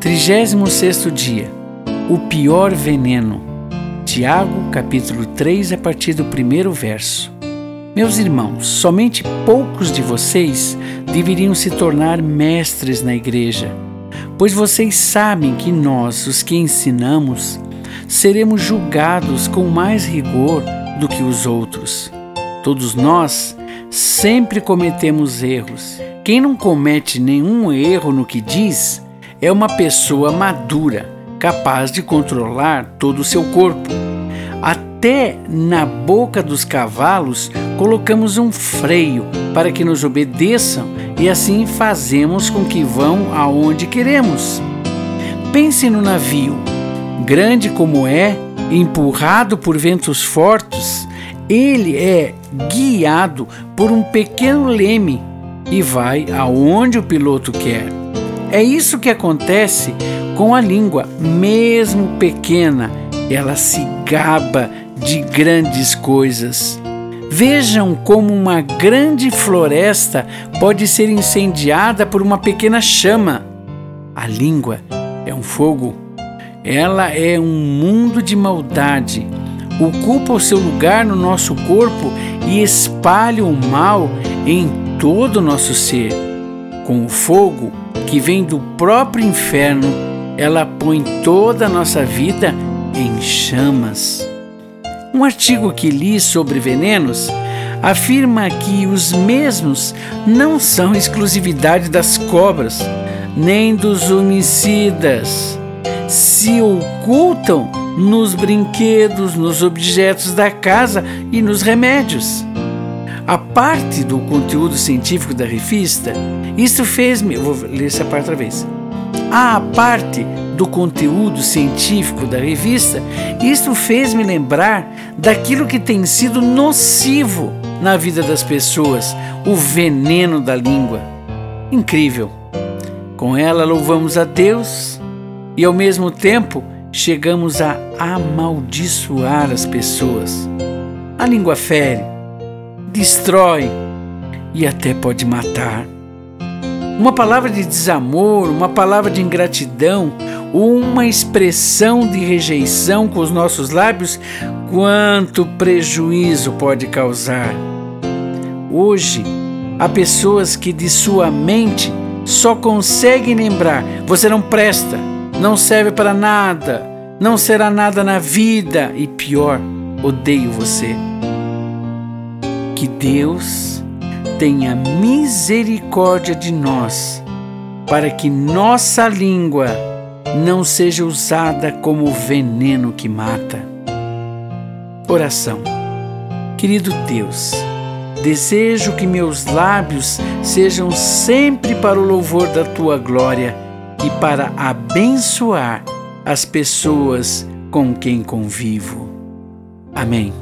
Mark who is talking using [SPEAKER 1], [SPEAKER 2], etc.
[SPEAKER 1] 36 dia O pior veneno. Tiago, capítulo 3, a partir do primeiro verso. Meus irmãos, somente poucos de vocês deveriam se tornar mestres na igreja, pois vocês sabem que nós, os que ensinamos, seremos julgados com mais rigor do que os outros. Todos nós sempre cometemos erros. Quem não comete nenhum erro no que diz é uma pessoa madura, capaz de controlar todo o seu corpo. Até na boca dos cavalos colocamos um freio para que nos obedeçam e assim fazemos com que vão aonde queremos. Pense no navio, grande como é, empurrado por ventos fortes, ele é guiado por um pequeno leme e vai aonde o piloto quer. É isso que acontece com a língua, mesmo pequena, ela se gaba de grandes coisas. Vejam como uma grande floresta pode ser incendiada por uma pequena chama. A língua é um fogo. Ela é um mundo de maldade. Ocupa o seu lugar no nosso corpo e espalha o mal em todo o nosso ser. Com o fogo, que vem do próprio inferno, ela põe toda a nossa vida em chamas. Um artigo que li sobre venenos afirma que os mesmos não são exclusividade das cobras, nem dos homicidas. Se ocultam nos brinquedos, nos objetos da casa e nos remédios. A parte do conteúdo científico da revista, isso fez-me. Vou ler essa parte outra vez. A parte do conteúdo científico da revista, isso fez-me lembrar daquilo que tem sido nocivo na vida das pessoas, o veneno da língua. Incrível. Com ela louvamos a Deus e ao mesmo tempo chegamos a amaldiçoar as pessoas. A língua fere, destrói e até pode matar. Uma palavra de desamor, uma palavra de ingratidão, uma expressão de rejeição com os nossos lábios, quanto prejuízo pode causar. Hoje, há pessoas que de sua mente só conseguem lembrar: você não presta, não serve para nada, não será nada na vida e pior, odeio você. Que Deus tenha misericórdia de nós, para que nossa língua não seja usada como veneno que mata. Oração. Querido Deus, desejo que meus lábios sejam sempre para o louvor da tua glória e para abençoar as pessoas com quem convivo. Amém.